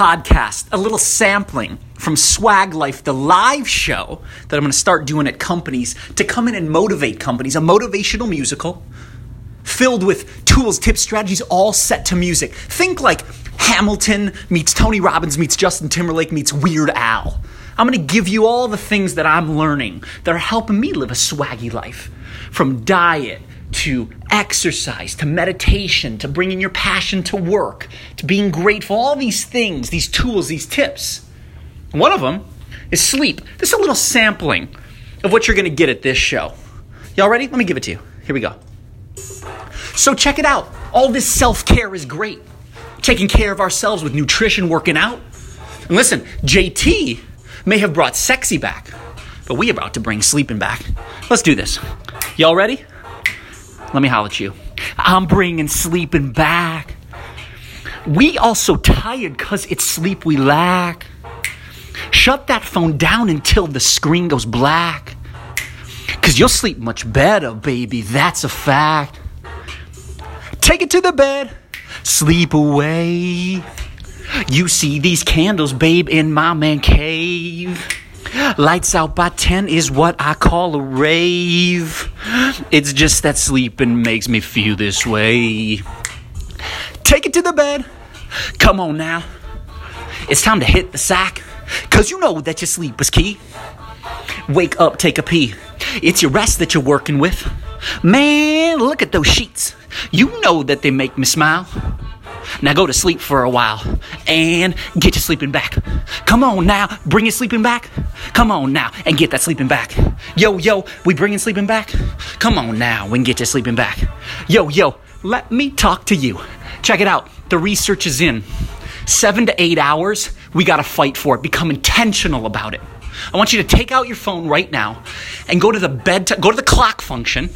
podcast, a little sampling from Swag Life, the live show that I'm going to start doing at companies to come in and motivate companies, a motivational musical filled with tools, tips, strategies, all set to music. Think like Hamilton meets Tony Robbins meets Justin Timberlake meets Weird Al. I'm going to give you all the things that I'm learning that are helping me live a swaggy life. From diet to exercise to meditation to bringing your passion to work to being grateful, all these things, these tools, these tips. One of them is sleep. This is a little sampling of what you're going to get at this show. Y'all ready? Let me give it to you. Here we go. So check it out. All this self care is great. Taking care of ourselves with nutrition, working out. And listen, JT may have brought sexy back, but we about to bring sleeping back. Let's do this. Y'all ready? Let me holler at you. I'm bringing sleeping back. We also tired because it's sleep we lack. Shut that phone down until the screen goes black. Cause you'll sleep much better, baby, that's a fact. Take it to the bed, sleep away. You see these candles, babe, in my man cave. Lights out by 10 is what I call a rave. It's just that sleeping makes me feel this way. Take it to the bed. Come on now. It's time to hit the sack. Cause you know that your sleep is key. Wake up, take a pee. It's your rest that you're working with. Man, look at those sheets. You know that they make me smile. Now go to sleep for a while and get your sleeping back. Come on now, bring your sleeping back. Come on now and get that sleeping back. Yo, yo, we bringing sleeping back? Come on now and get your sleeping back. Yo, yo, let me talk to you. Check it out. The research is in. Seven to eight hours, we gotta fight for it. Become intentional about it. I want you to take out your phone right now and go to the bed, t- go to the clock function,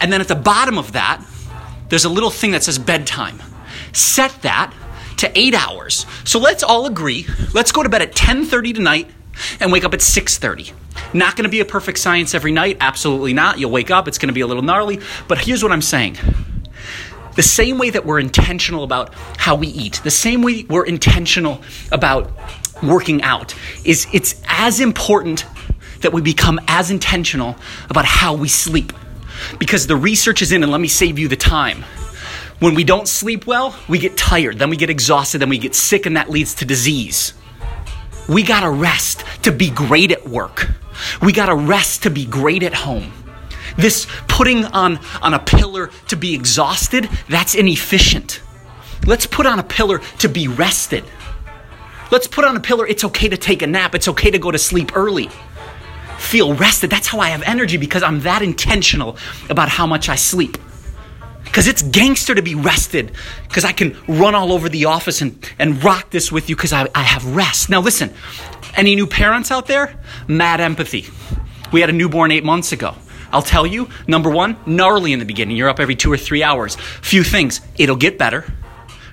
and then at the bottom of that, there's a little thing that says bedtime. Set that to eight hours. So let's all agree. Let's go to bed at 10:30 tonight and wake up at 6:30. Not going to be a perfect science every night. Absolutely not. You'll wake up. It's going to be a little gnarly. But here's what I'm saying. The same way that we're intentional about how we eat, the same way we're intentional about working out, is it's as important that we become as intentional about how we sleep. Because the research is in, and let me save you the time. When we don't sleep well, we get tired, then we get exhausted, then we get sick, and that leads to disease. We gotta rest to be great at work. We gotta rest to be great at home. This putting on, on a pillar to be exhausted, that's inefficient. Let's put on a pillar to be rested. Let's put on a pillar, it's okay to take a nap, it's okay to go to sleep early. Feel rested. That's how I have energy because I'm that intentional about how much I sleep. Because it's gangster to be rested, because I can run all over the office and, and rock this with you because I, I have rest. Now, listen, any new parents out there? Mad empathy. We had a newborn eight months ago. I'll tell you, number one, gnarly in the beginning. You're up every two or three hours. Few things. It'll get better.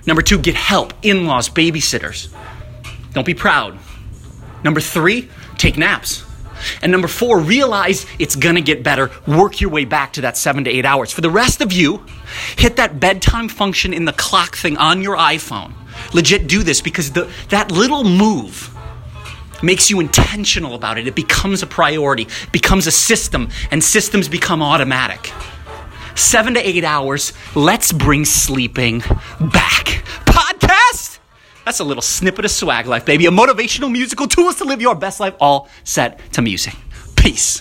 Number two, get help. In laws, babysitters. Don't be proud. Number three, take naps. And number four, realize it's gonna get better. Work your way back to that seven to eight hours. For the rest of you, hit that bedtime function in the clock thing on your iPhone. Legit do this because the, that little move makes you intentional about it. It becomes a priority, becomes a system, and systems become automatic. Seven to eight hours, let's bring sleeping back. That's a little snippet of swag life, baby. A motivational musical tools to live your best life, all set to music. Peace.